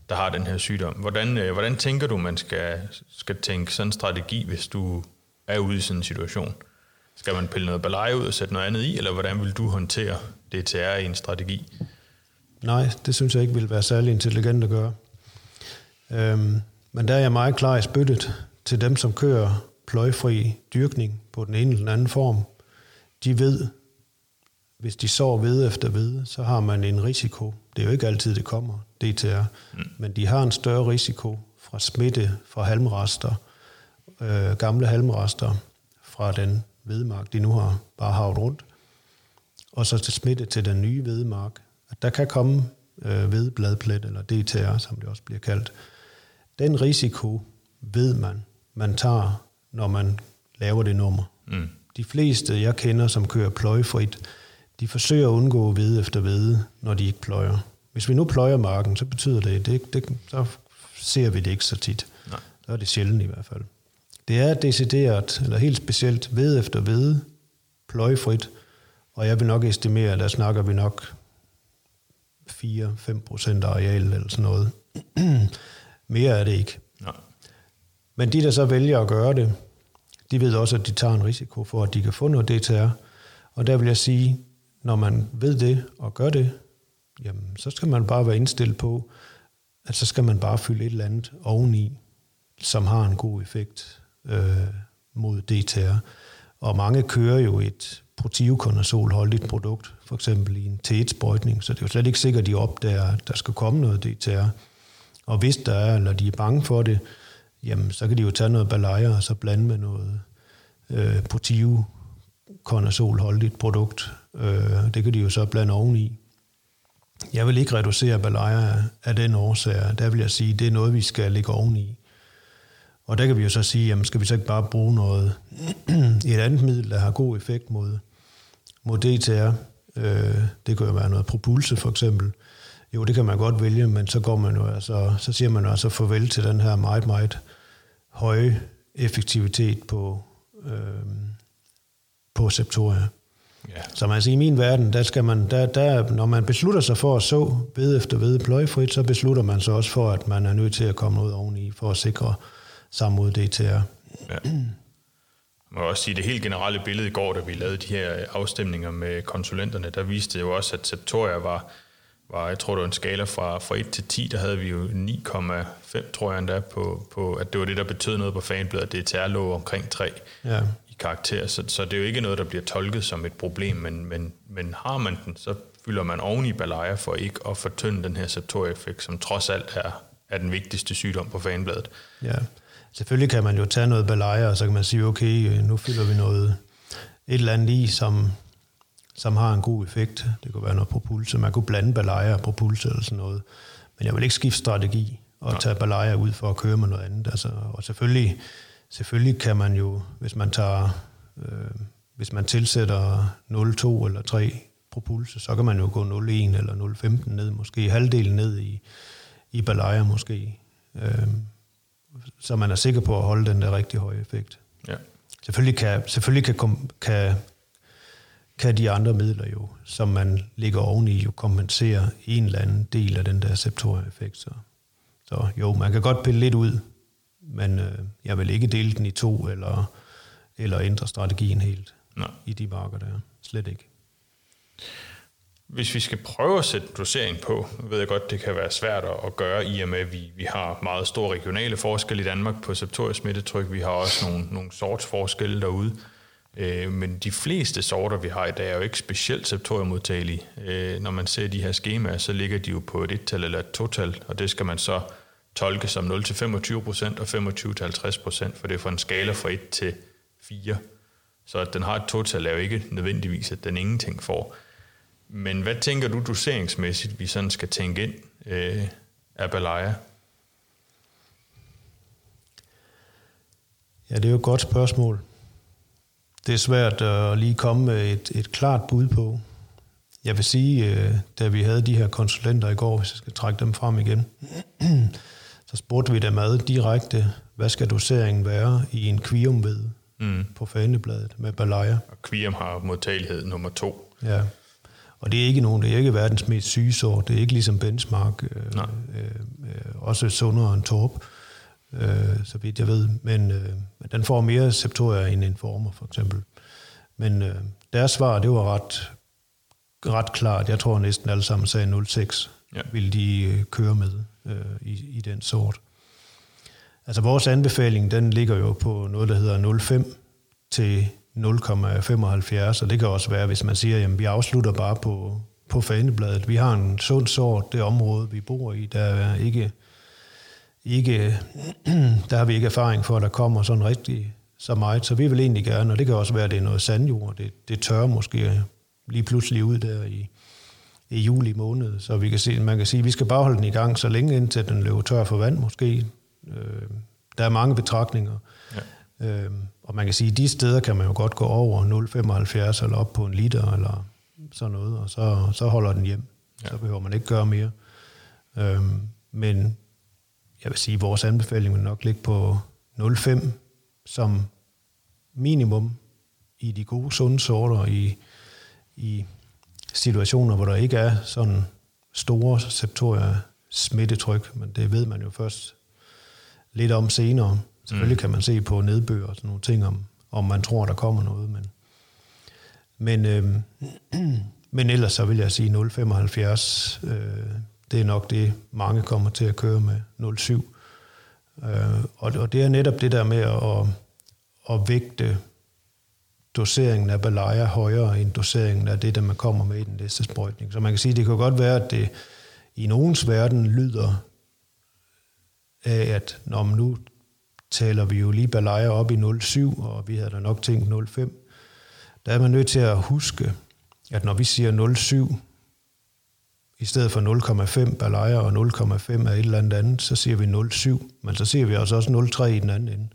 der har den her sygdom. Hvordan, øh, hvordan tænker du, man skal, skal tænke sådan en strategi, hvis du er ude i sådan en situation? Skal man pille noget baleje ud og sætte noget andet i, eller hvordan vil du håndtere DTR i en strategi? Nej, det synes jeg ikke vil være særlig intelligent at gøre. Øhm, men der er jeg meget klar i spyttet til dem, som kører pløjfri dyrkning på den ene eller den anden form. De ved, hvis de sår ved efter ved, så har man en risiko. Det er jo ikke altid, det kommer, DTR, mm. men de har en større risiko fra smitte fra halmrester, øh, gamle halmrester fra den vedmark, de nu har bare havet rundt, og så til smitte til den nye vedmark. At der kan komme øh, vedbladplet, eller DTR, som det også bliver kaldt. Den risiko ved man, man tager, når man laver det nummer. Mm. De fleste, jeg kender, som kører pløjfrit, de forsøger at undgå ved efter ved, når de ikke pløjer. Hvis vi nu pløjer marken, så betyder det, det, det så ser vi det ikke så tit. Nej. Så er det sjældent i hvert fald. Det er decideret, eller helt specielt, ved efter ved, pløjfrit, og jeg vil nok estimere, at der snakker vi nok 4-5 procent af arealet eller sådan noget. <clears throat> Mere er det ikke. Men de, der så vælger at gøre det, de ved også, at de tager en risiko for, at de kan få noget DTR. Og der vil jeg sige, når man ved det og gør det, jamen, så skal man bare være indstillet på, at så skal man bare fylde et eller andet oveni, som har en god effekt øh, mod DTR. Og mange kører jo et protivkonazolholdigt produkt, for eksempel i en tætsprøjtning, så det er jo slet ikke sikkert, at de opdager, at der skal komme noget DTR. Og hvis der er, eller de er bange for det, jamen så kan de jo tage noget balajer og så blande med noget øh, protiv konazolholdigt produkt. Øh, det kan de jo så blande oveni. Jeg vil ikke reducere balajer af den årsag. Der vil jeg sige, det er noget, vi skal lægge oveni. Og der kan vi jo så sige, jamen skal vi så ikke bare bruge noget, <clears throat> et andet middel, der har god effekt mod, mod DTR. Øh, det kan jo være noget propulse for eksempel. Jo, det kan man godt vælge, men så går man jo altså, så siger man altså farvel til den her meget, meget høje effektivitet på, øh, på Septoria. Ja. Så man siger, i min verden, der skal man, der, der, når man beslutter sig for at så ved efter ved pløjfrit, så beslutter man sig også for, at man er nødt til at komme ud oveni, for at sikre sammen mod DTR. Ja. Man må også sige, det helt generelle billede i går, da vi lavede de her afstemninger med konsulenterne, der viste det jo også, at Septoria var, var jeg tror det var en skala fra, fra 1 til 10, der havde vi jo 9,5, tror jeg endda, på, på, at det var det, der betød noget på fanbladet. DTR lå omkring 3 ja karakter, så, så det er jo ikke noget, der bliver tolket som et problem, men, men, men har man den, så fylder man oven i balaya for ikke at fortynde den her septoreffekt, som trods alt er, er den vigtigste sygdom på fanbladet. Ja, selvfølgelig kan man jo tage noget balaya, og så kan man sige, okay, nu fylder vi noget, et eller andet i, som, som har en god effekt. Det kunne være noget propulse. Man kunne blande balaya og propulse eller sådan noget. Men jeg vil ikke skifte strategi og ja. tage balaya ud for at køre med noget andet. Altså, og selvfølgelig Selvfølgelig kan man jo, hvis man tager, øh, hvis man tilsætter 0,2 eller 3 propulse, så kan man jo gå 0,1 eller 0,15 ned, måske halvdelen ned i, i balaya måske. Øh, så man er sikker på at holde den der rigtig høje effekt. Ja. Selvfølgelig kan, selvfølgelig kan, kan, kan de andre midler jo, som man ligger oveni, jo kompensere en eller anden del af den der septoria-effekt. Så, så jo, man kan godt pille lidt ud, men øh, jeg vil ikke dele den i to, eller, eller ændre strategien helt Nej. i de marker der. Slet ikke. Hvis vi skal prøve at sætte dosering på, ved jeg godt, det kan være svært at gøre, i og med, at vi, vi har meget store regionale forskelle i Danmark på septoriesmittetryk. Vi har også nogle, nogle sortsforskelle derude. Øh, men de fleste sorter, vi har i dag, er jo ikke specielt septoriumodtagelige. Øh, når man ser de her skemaer, så ligger de jo på et tal eller et total, og det skal man så tolke som 0-25% og 25-50%, for det er fra en skala fra 1 til 4. Så at den har et total er jo ikke nødvendigvis, at den ingenting får. Men hvad tænker du doseringsmæssigt, vi sådan skal tænke ind øh, af Balaya? Ja, det er jo et godt spørgsmål. Det er svært at lige komme med et, et klart bud på. Jeg vil sige, øh, da vi havde de her konsulenter i går, hvis jeg skal trække dem frem igen, <clears throat> så spurgte vi dem ad direkte, hvad skal doseringen være i en kviumved mm. på fanebladet med balaya. Og kvium har modtagelighed nummer to. Ja, og det er ikke nogen, det er ikke verdens mest syge sort. Det er ikke ligesom benchmark, øh, øh, øh, også sundere end torp, øh, så vidt jeg ved. Men øh, den får mere septoria end en former, for eksempel. Men øh, deres svar, det var ret, ret klart. Jeg tror næsten alle sammen sagde 0,6 ja. vil de øh, køre med øh, i, i den sort. Altså vores anbefaling, den ligger jo på noget, der hedder 0,5 til 0,75, og det kan også være, hvis man siger, at vi afslutter bare på, på fanebladet. Vi har en sund sort, det område, vi bor i, der er ikke, ikke <clears throat> der har vi ikke erfaring for, at der kommer sådan rigtig så meget, så vi vil egentlig gerne, og det kan også være, at det er noget sandjord, det, det tør måske lige pludselig ud der i, i juli måned, så vi kan se, man kan sige, at vi skal bare holde den i gang så længe indtil den løber tør for vand måske. Øh, der er mange betragtninger. Ja. Øh, og man kan sige, at de steder kan man jo godt gå over 0,75 eller op på en liter eller sådan noget, og så, så holder den hjem. Ja. Så behøver man ikke gøre mere. Øh, men jeg vil sige, at vores anbefaling vil nok ligge på 0,5 som minimum i de gode, sunde sorter, i, i situationer, hvor der ikke er sådan store septorier smittetryk, men det ved man jo først lidt om senere. Selvfølgelig mm. kan man se på nedbør og sådan nogle ting, om, om man tror, der kommer noget, men, men, øh, <clears throat> men ellers så vil jeg sige 0,75. Øh, det er nok det, mange kommer til at køre med 0,7. Øh, og, og det er netop det der med at, at vægte doseringen af balaya højere end doseringen af det, der man kommer med i den næste sprøjtning. Så man kan sige, det kan godt være, at det i nogens verden lyder af, at når man nu taler vi jo lige balaya op i 0,7, og vi havde da nok tænkt 0,5. Der er man nødt til at huske, at når vi siger 0,7, i stedet for 0,5 balaya og 0,5 af et eller andet andet, så siger vi 0,7, men så siger vi også også 0,3 i den anden ende.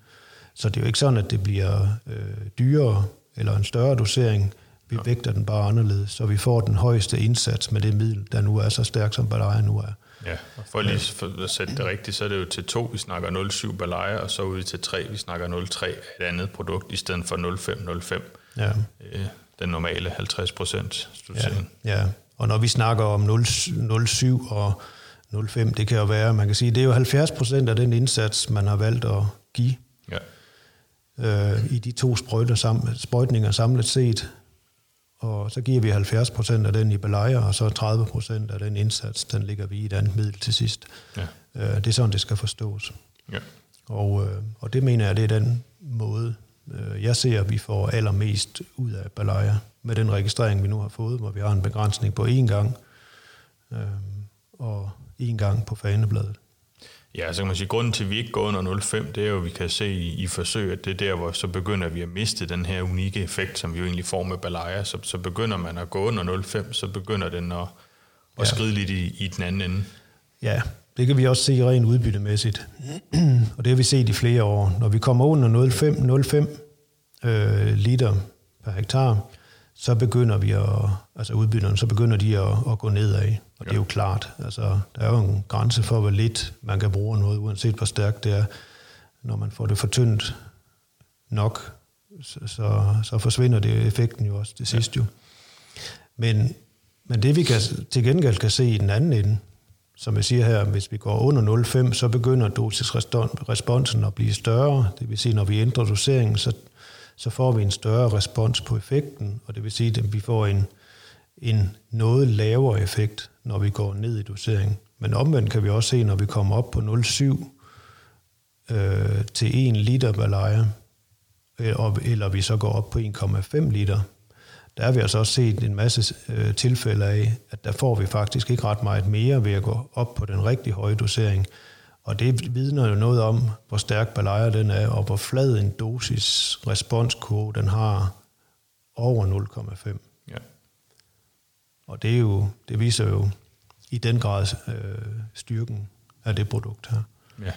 Så det er jo ikke sådan, at det bliver øh, dyrere eller en større dosering. Vi vægter den bare anderledes, så vi får den højeste indsats med det middel, der nu er så stærk, som Balaya nu er. Ja, og for lige for at sætte det rigtigt, så er det jo til 2, vi snakker 0,7 Balaya, og så ud til 3, vi snakker 0,3 et andet produkt, i stedet for 0,5-0,5. Ja. Øh, den normale 50 procent ja, ja, og når vi snakker om 0,7 og 0,5, det kan jo være, man kan sige, det er jo 70 procent af den indsats, man har valgt at give øh, i de to sprøjter sam, sprøjtninger samlet set. Og så giver vi 70 procent af den i belejer, og så 30 procent af den indsats, den ligger vi i et andet middel til sidst. Ja. Øh, det er sådan, det skal forstås. Ja. Og, øh, og det mener jeg, det er den måde, jeg ser, at vi får allermest ud af belejer med den registrering, vi nu har fået, hvor vi har en begrænsning på én gang, øh, og én gang på fanebladet. Ja, så kan man sige, at grunden til, at vi ikke går under 0,5, det er jo, at vi kan se i, i forsøg, at det er der, hvor så begynder vi at miste den her unikke effekt, som vi jo egentlig får med Balaya. Så, så begynder man at gå under 0,5, så begynder den at, at ja. skride lidt i, i den anden ende. Ja, det kan vi også se rent udbyttemæssigt. <clears throat> Og det har vi set i flere år. Når vi kommer under 0,5 øh, liter per hektar, så begynder vi at, altså udbytterne, så begynder de at, at gå nedad. Og ja. det er jo klart, altså der er jo en grænse for, hvor lidt man kan bruge noget, uanset hvor stærkt det er. Når man får det for tyndt nok, så, så, så forsvinder det effekten jo også det sidste ja. jo. Men, men det vi kan, til gengæld kan se i den anden ende, som jeg siger her, hvis vi går under 0,5, så begynder dosisresponsen at blive større. Det vil sige, når vi ændrer doseringen, så så får vi en større respons på effekten, og det vil sige, at vi får en, en noget lavere effekt, når vi går ned i dosering. Men omvendt kan vi også se, når vi kommer op på 0,7 øh, til 1 liter balaya, øh, eller vi så går op på 1,5 liter, der har vi altså også set en masse øh, tilfælde af, at der får vi faktisk ikke ret meget mere ved at gå op på den rigtig høje dosering. Og det vidner jo noget om, hvor stærk balaya den er, og hvor flad en dosis responskurve den har over 0,5. Ja. Og det, er jo, det viser jo i den grad øh, styrken af det produkt her. Ja.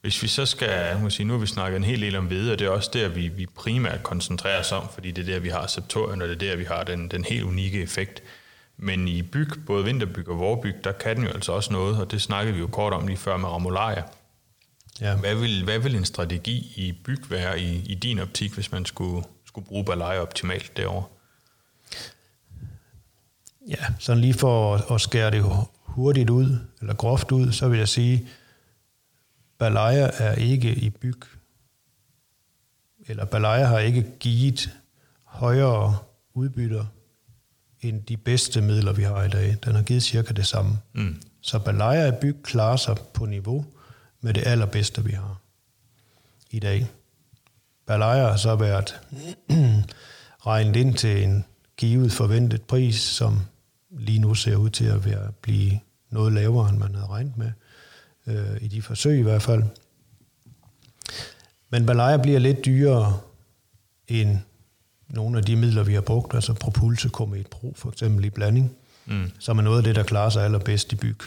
Hvis vi så skal, må sige, nu har vi snakket en hel del om hvede, og det er også der, vi, vi primært koncentrerer os om, fordi det er der, vi har septorien, og det er der, vi har den, den helt unikke effekt. Men i byg, både vinterbyg og vorbyg, der kan den jo altså også noget, og det snakkede vi jo kort om lige før med ramularia. Ja. Hvad, vil, hvad vil en strategi i byg være i, i din optik, hvis man skulle, skulle bruge balaya optimalt derovre? Ja, sådan lige for at, at skære det hurtigt ud, eller groft ud, så vil jeg sige, Balaya er ikke i byg, eller Balaya har ikke givet højere udbytter end de bedste midler, vi har i dag. Den har givet cirka det samme. Mm. Så Balaya i byg klarer sig på niveau med det allerbedste, vi har i dag. Balaya har så været <clears throat> regnet ind til en givet forventet pris, som lige nu ser ud til at være, blive noget lavere, end man havde regnet med øh, i de forsøg i hvert fald. Men Balaya bliver lidt dyrere end nogle af de midler, vi har brugt, altså Propulse Comet Pro for eksempel i blanding, mm. som er noget af det, der klarer sig allerbedst i byg.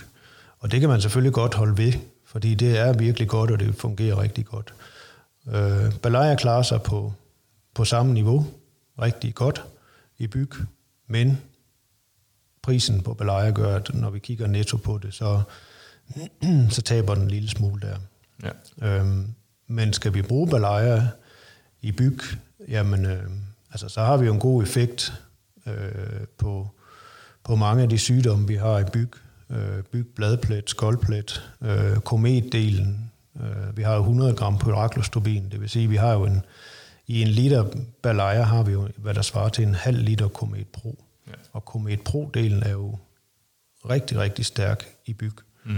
Og det kan man selvfølgelig godt holde ved, fordi det er virkelig godt, og det fungerer rigtig godt. Øh, Balaya klarer sig på, på samme niveau rigtig godt i byg, men prisen på Balaya gør, at når vi kigger netto på det, så <clears throat> så taber den en lille smule der. Ja. Øhm, men skal vi bruge balaya i byg, jamen, øh, altså, så har vi jo en god effekt øh, på, på mange af de sygdomme, vi har i byg. Øh, byg, bladplet, skoldplet, øh, kometdelen. Øh, vi har jo 100 gram pyraklostobin, det vil sige, vi har jo en, i en liter balaya har vi jo, hvad der svarer til en halv liter Komet Pro. Ja. Og Komet Pro-delen er jo rigtig, rigtig stærk i byg. Mm.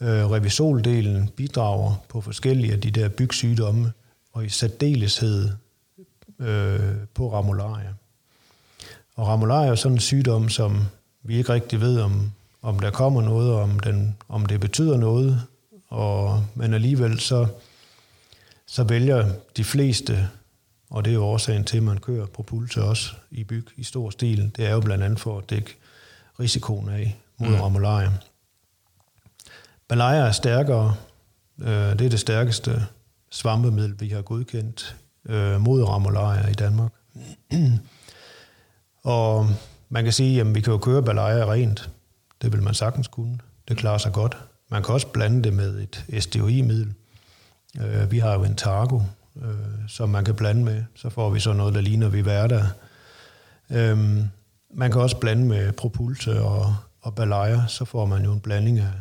Øh, revisoldelen bidrager på forskellige af de der bygsygdomme, og i særdeleshed øh, på ramularia. Og ramularia er sådan en sygdom, som vi ikke rigtig ved, om, om der kommer noget, om, den, om det betyder noget, og, men alligevel så, så vælger de fleste, og det er jo årsagen til, at man kører på pulse også i byg i stor stil, det er jo blandt andet for at dække risikoen af mod mm. ramularia. Balaya er stærkere. Øh, det er det stærkeste svampemiddel, vi har godkendt øh, mod ramolaria i Danmark. <clears throat> og man kan sige, at vi kan jo køre balaya rent. Det vil man sagtens kunne. Det klarer sig godt. Man kan også blande det med et SDOI-middel. Øh, vi har jo en Targo, øh, som man kan blande med. Så får vi så noget, der ligner vi hverdag. Øhm, man kan også blande med Propulse og, og Balaya, så får man jo en blanding af,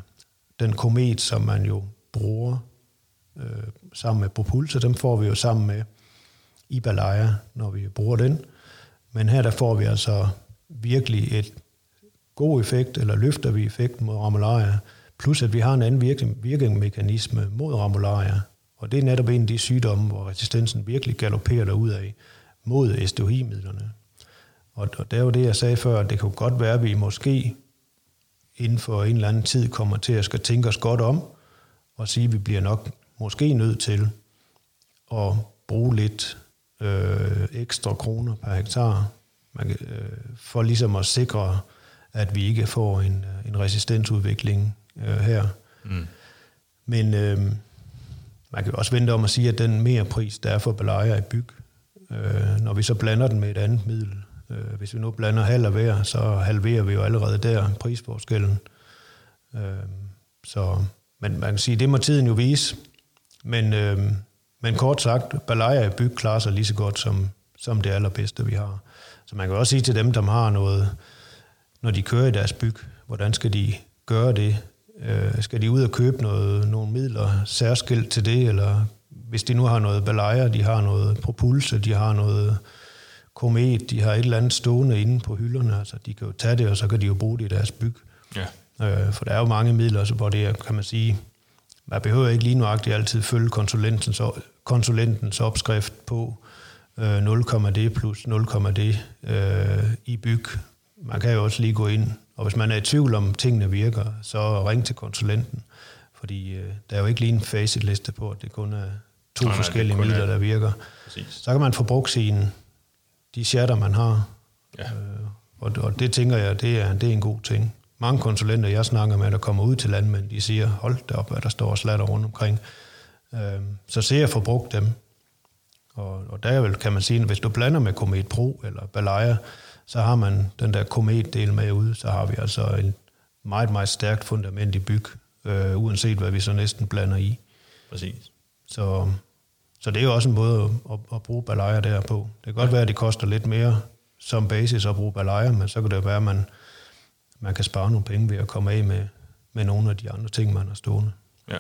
den komet, som man jo bruger øh, sammen med Propulse, dem får vi jo sammen med i Balaya, når vi bruger den. Men her der får vi altså virkelig et god effekt, eller løfter vi effekten mod ramularia, plus at vi har en anden virkning, virkningsmekanisme mod ramularia, og det er netop en af de sygdomme, hvor resistensen virkelig galopperer af mod SDHI-midlerne. Og, og det er jo det, jeg sagde før, at det kunne godt være, at vi måske inden for en eller anden tid kommer til at skal tænke os godt om, og sige, at vi bliver nok måske nødt til at bruge lidt øh, ekstra kroner per hektar, man, øh, for ligesom at sikre, at vi ikke får en, øh, en resistensudvikling øh, her. Mm. Men øh, man kan også vente om at sige, at den mere pris, der er for belejer i byg, øh, når vi så blander den med et andet middel, Øh, hvis vi nu blander halv og hver, så halverer vi jo allerede der prisforskellen. Øh, så, men man kan sige, det må tiden jo vise. Men, øh, men kort sagt, Balaya i byg klarer sig lige så godt som, som det allerbedste, vi har. Så man kan også sige til dem, der har noget, når de kører i deres byg, hvordan skal de gøre det? Øh, skal de ud og købe noget, nogle midler særskilt til det, eller hvis de nu har noget Balaya, de har noget Propulse, de har noget Komet, de har et eller andet stående inde på hylderne, altså de kan jo tage det, og så kan de jo bruge det i deres byg. Ja. Øh, for der er jo mange midler, så hvor det er, kan man sige, man behøver ikke lige nuagtigt altid følge konsulentens, konsulentens opskrift på øh, 0,d plus 0,d øh, i byg. Man kan jo også lige gå ind, og hvis man er i tvivl om tingene virker, så ring til konsulenten. Fordi øh, der er jo ikke lige en facitliste på, at det kun er to nej, forskellige nej, midler, der virker. Præcis. Så kan man få brugt sine, de chatter, man har. Ja. Øh, og, og det tænker jeg, det er, det er en god ting. Mange konsulenter, jeg snakker med, der kommer ud til landmænd, de siger, hold da op, hvad der står slatter rundt omkring. Øh, så ser jeg få brugt dem. Og, og der vel, kan man sige, at hvis du blander med Comet Pro eller Balaya, så har man den der Comet-del med ude, så har vi altså en meget, meget stærkt fundament i byg, øh, uanset hvad vi så næsten blander i. Præcis. Så, så det er jo også en måde at, at, at bruge Balaya der på. Det kan godt være, at det koster lidt mere som basis at bruge Balaya, men så kan det være, at man, man kan spare nogle penge ved at komme af med, med nogle af de andre ting, man har stående. Ja.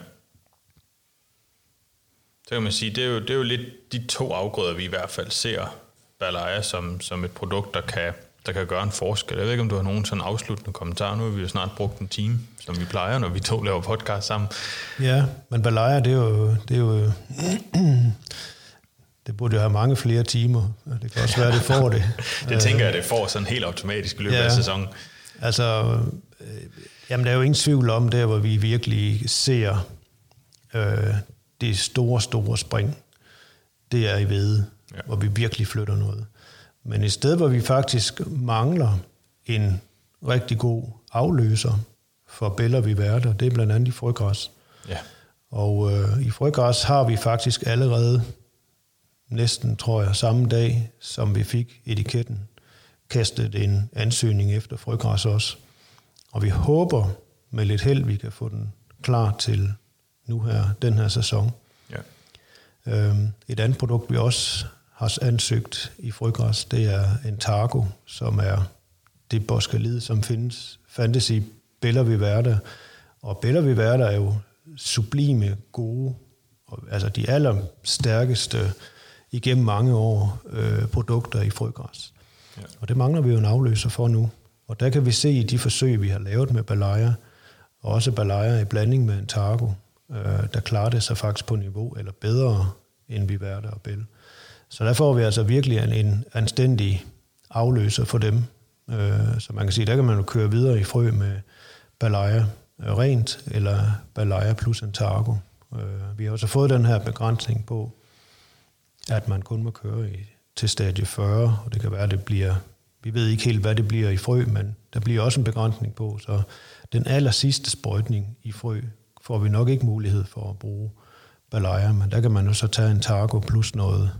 Så kan man sige, det er jo, det er jo lidt de to afgrøder, vi i hvert fald ser Balaya som, som et produkt, der kan, der kan gøre en forskel. Jeg ved ikke, om du har nogen sådan afsluttende kommentarer. Nu har vi jo snart brugt en time, som vi plejer, når vi to laver podcast sammen. Ja, men Balaya, det er jo... Det, er jo <clears throat> det burde jo have mange flere timer. Det kan også være, det får det. <laughs> det tænker jeg, det får sådan helt automatisk i løbet ja, af sæsonen. Altså, øh, jamen der er jo ingen tvivl om, der hvor vi virkelig ser øh, det store, store spring, det er i hvede, ja. hvor vi virkelig flytter noget. Men et sted, hvor vi faktisk mangler en rigtig god afløser for bæller vi værter, det er blandt andet i frøgræs. Ja. Og øh, i frøgræs har vi faktisk allerede næsten, tror jeg, samme dag, som vi fik etiketten, kastet en ansøgning efter frøgræs også. Og vi håber med lidt held, vi kan få den klar til nu her, den her sæson. Ja. Øhm, et andet produkt, vi også har ansøgt i frøgræs, det er en Targo, som er det boskalid, som findes, fandtes i Bella Viverde. Og Bella Viverde er jo sublime, gode, altså de allerstærkeste igennem mange år øh, produkter i frøgræs. Ja. Og det mangler vi jo en afløser for nu. Og der kan vi se i de forsøg, vi har lavet med Balaya, og også Balaya i blanding med en Targo, øh, der klarer det sig faktisk på niveau, eller bedre end vi værter og Bell. Så der får vi altså virkelig en, en anstændig afløser for dem. Øh, så man kan sige, der kan man jo køre videre i frø med Balaya øh, rent, eller Balaya plus en Targo. Øh, vi har også fået den her begrænsning på, at man kun må køre i, til stadie 40, og det kan være, at det bliver, vi ved ikke helt, hvad det bliver i frø, men der bliver også en begrænsning på, så den aller sidste sprøjtning i frø får vi nok ikke mulighed for at bruge balaya, men der kan man jo så tage en Targo plus noget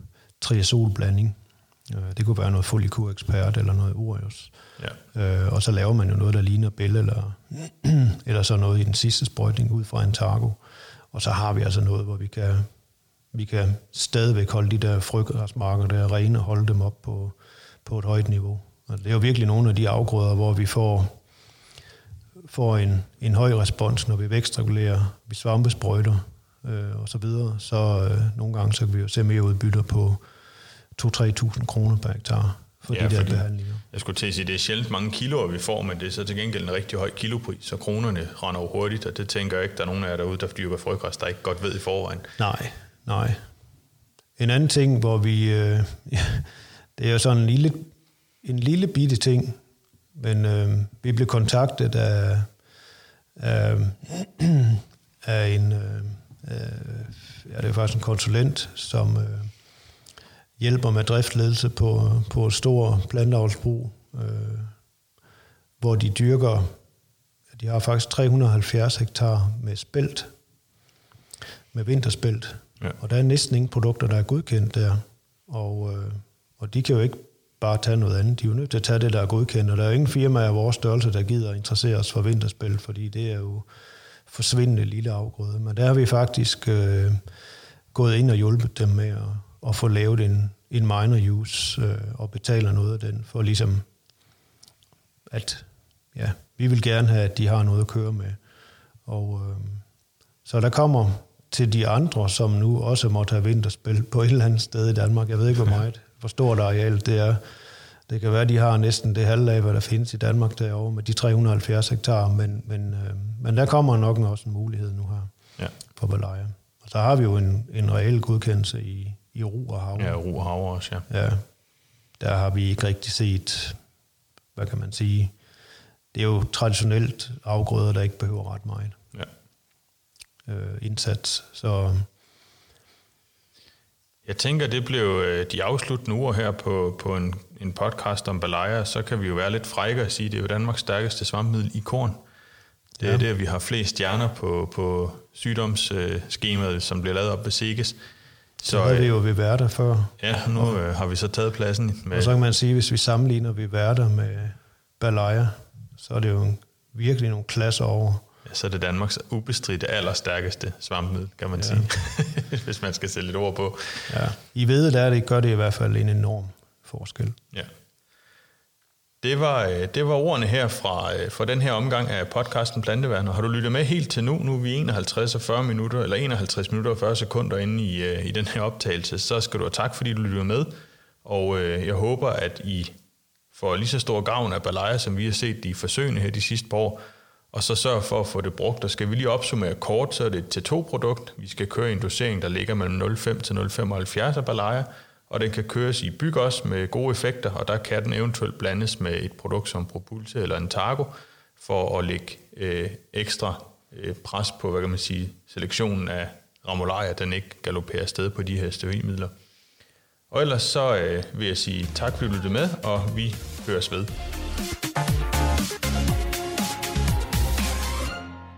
triazolblanding. Øh, det kunne være noget Folikur Expert eller noget Urios. Ja. Øh, og så laver man jo noget, der ligner Bell eller, <clears throat> eller så noget i den sidste sprøjtning ud fra en Targo. Og så har vi altså noget, hvor vi kan vi kan stadigvæk holde de der frøgræsmarker der rene og holde dem op på, på et højt niveau. Og det er jo virkelig nogle af de afgrøder, hvor vi får, får en, en høj respons, når vi vækstregulerer, vi svampesprøjter øh, og så videre. Så øh, nogle gange så kan vi jo se mere udbytter på 2-3.000 kroner per hektar for ja, de der behandlinger. Jeg skulle til at sige, det er sjældent mange kiloer, vi får, men det er så til gengæld en rigtig høj kilopris, så kronerne render hurtigt, og det tænker jeg ikke, der er nogen af jer derude, der dyrker frøgræs, der ikke godt ved i forvejen. Nej, Nej. En anden ting, hvor vi... Øh, <laughs> ja, det er jo sådan en lille, en lille bitte ting, men øh, vi blev kontaktet af, af, <clears throat> af en... Øh, øh, ja, det er faktisk en konsulent, som øh, hjælper med driftledelse på, på et stort planteavlsbrug, øh, hvor de dyrker, de har faktisk 370 hektar med spelt, med vinterspelt, Ja. Og der er næsten ingen produkter, der er godkendt der. Og, øh, og de kan jo ikke bare tage noget andet. De er jo nødt til at tage det, der er godkendt. Og der er jo ingen firma af vores størrelse, der gider interessere os for vinterspil, fordi det er jo forsvindende lille afgrøde. Men der har vi faktisk øh, gået ind og hjulpet dem med at, at få lavet en, en minor use øh, og betaler noget af den, for ligesom at ja, vi vil gerne have, at de har noget at køre med. Og øh, så der kommer til de andre, som nu også måtte have vinterspil på et eller andet sted i Danmark. Jeg ved ikke, hvor meget, hvor stort areal det er. Det kan være, at de har næsten det halve af, hvad der findes i Danmark derovre med de 370 hektar, men, men, øh, men der kommer nok også en mulighed nu her ja. for Balaya. Og så har vi jo en, en reel godkendelse i, i Ro og Havre. Ja, Ro og Havre også, ja. ja. Der har vi ikke rigtig set, hvad kan man sige, det er jo traditionelt afgrøder, der ikke behøver ret meget ja. Øh, indsats. Så jeg tænker, det blev øh, de afsluttende uger her på, på en, en podcast om Balaya, så kan vi jo være lidt frække og sige, at det er jo Danmarks stærkeste svampmiddel i korn. Det er ja. det, vi har flest stjerner på, på sygdomsskemaet, som bliver lavet op ved SIGES. Så det havde vi jo ved Værter før. Ja, nu øh, har vi så taget pladsen. Med, og så kan man sige, hvis vi sammenligner ved Værter med Balaya, så er det jo virkelig nogle klasser over. Så er det Danmarks ubestridte allerstærkeste svampmiddel, kan man ja. sige, <laughs> hvis man skal sætte lidt ord på. Ja. I ved, der det gør det i hvert fald en enorm forskel. Ja. Det var, øh, det var ordene her fra, øh, fra den her omgang af podcasten Planteværn. Og har du lyttet med helt til nu, nu er vi 51 og 40 minutter, eller 51 minutter og 40 sekunder inde i, øh, i den her optagelse, så skal du have tak, fordi du lytter med. Og jeg håber, at I får lige så stor gavn af Balaya, som vi har set de forsøgene her de sidste par år, og så sørge for at få det brugt. Og skal vi lige opsummere kort, så er det et T2-produkt. Vi skal køre en dosering, der ligger mellem 0,5 til 0,75 af Balaya, og den kan køres i byg også med gode effekter, og der kan den eventuelt blandes med et produkt som Propulse eller en Targo, for at lægge øh, ekstra øh, pres på, hvad kan man sige, selektionen af Ramolaya, den ikke galopperer afsted på de her steroidmidler. Og ellers så øh, vil jeg sige tak, fordi du lyttede med, og vi høres ved.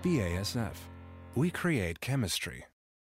BASF. We create chemistry.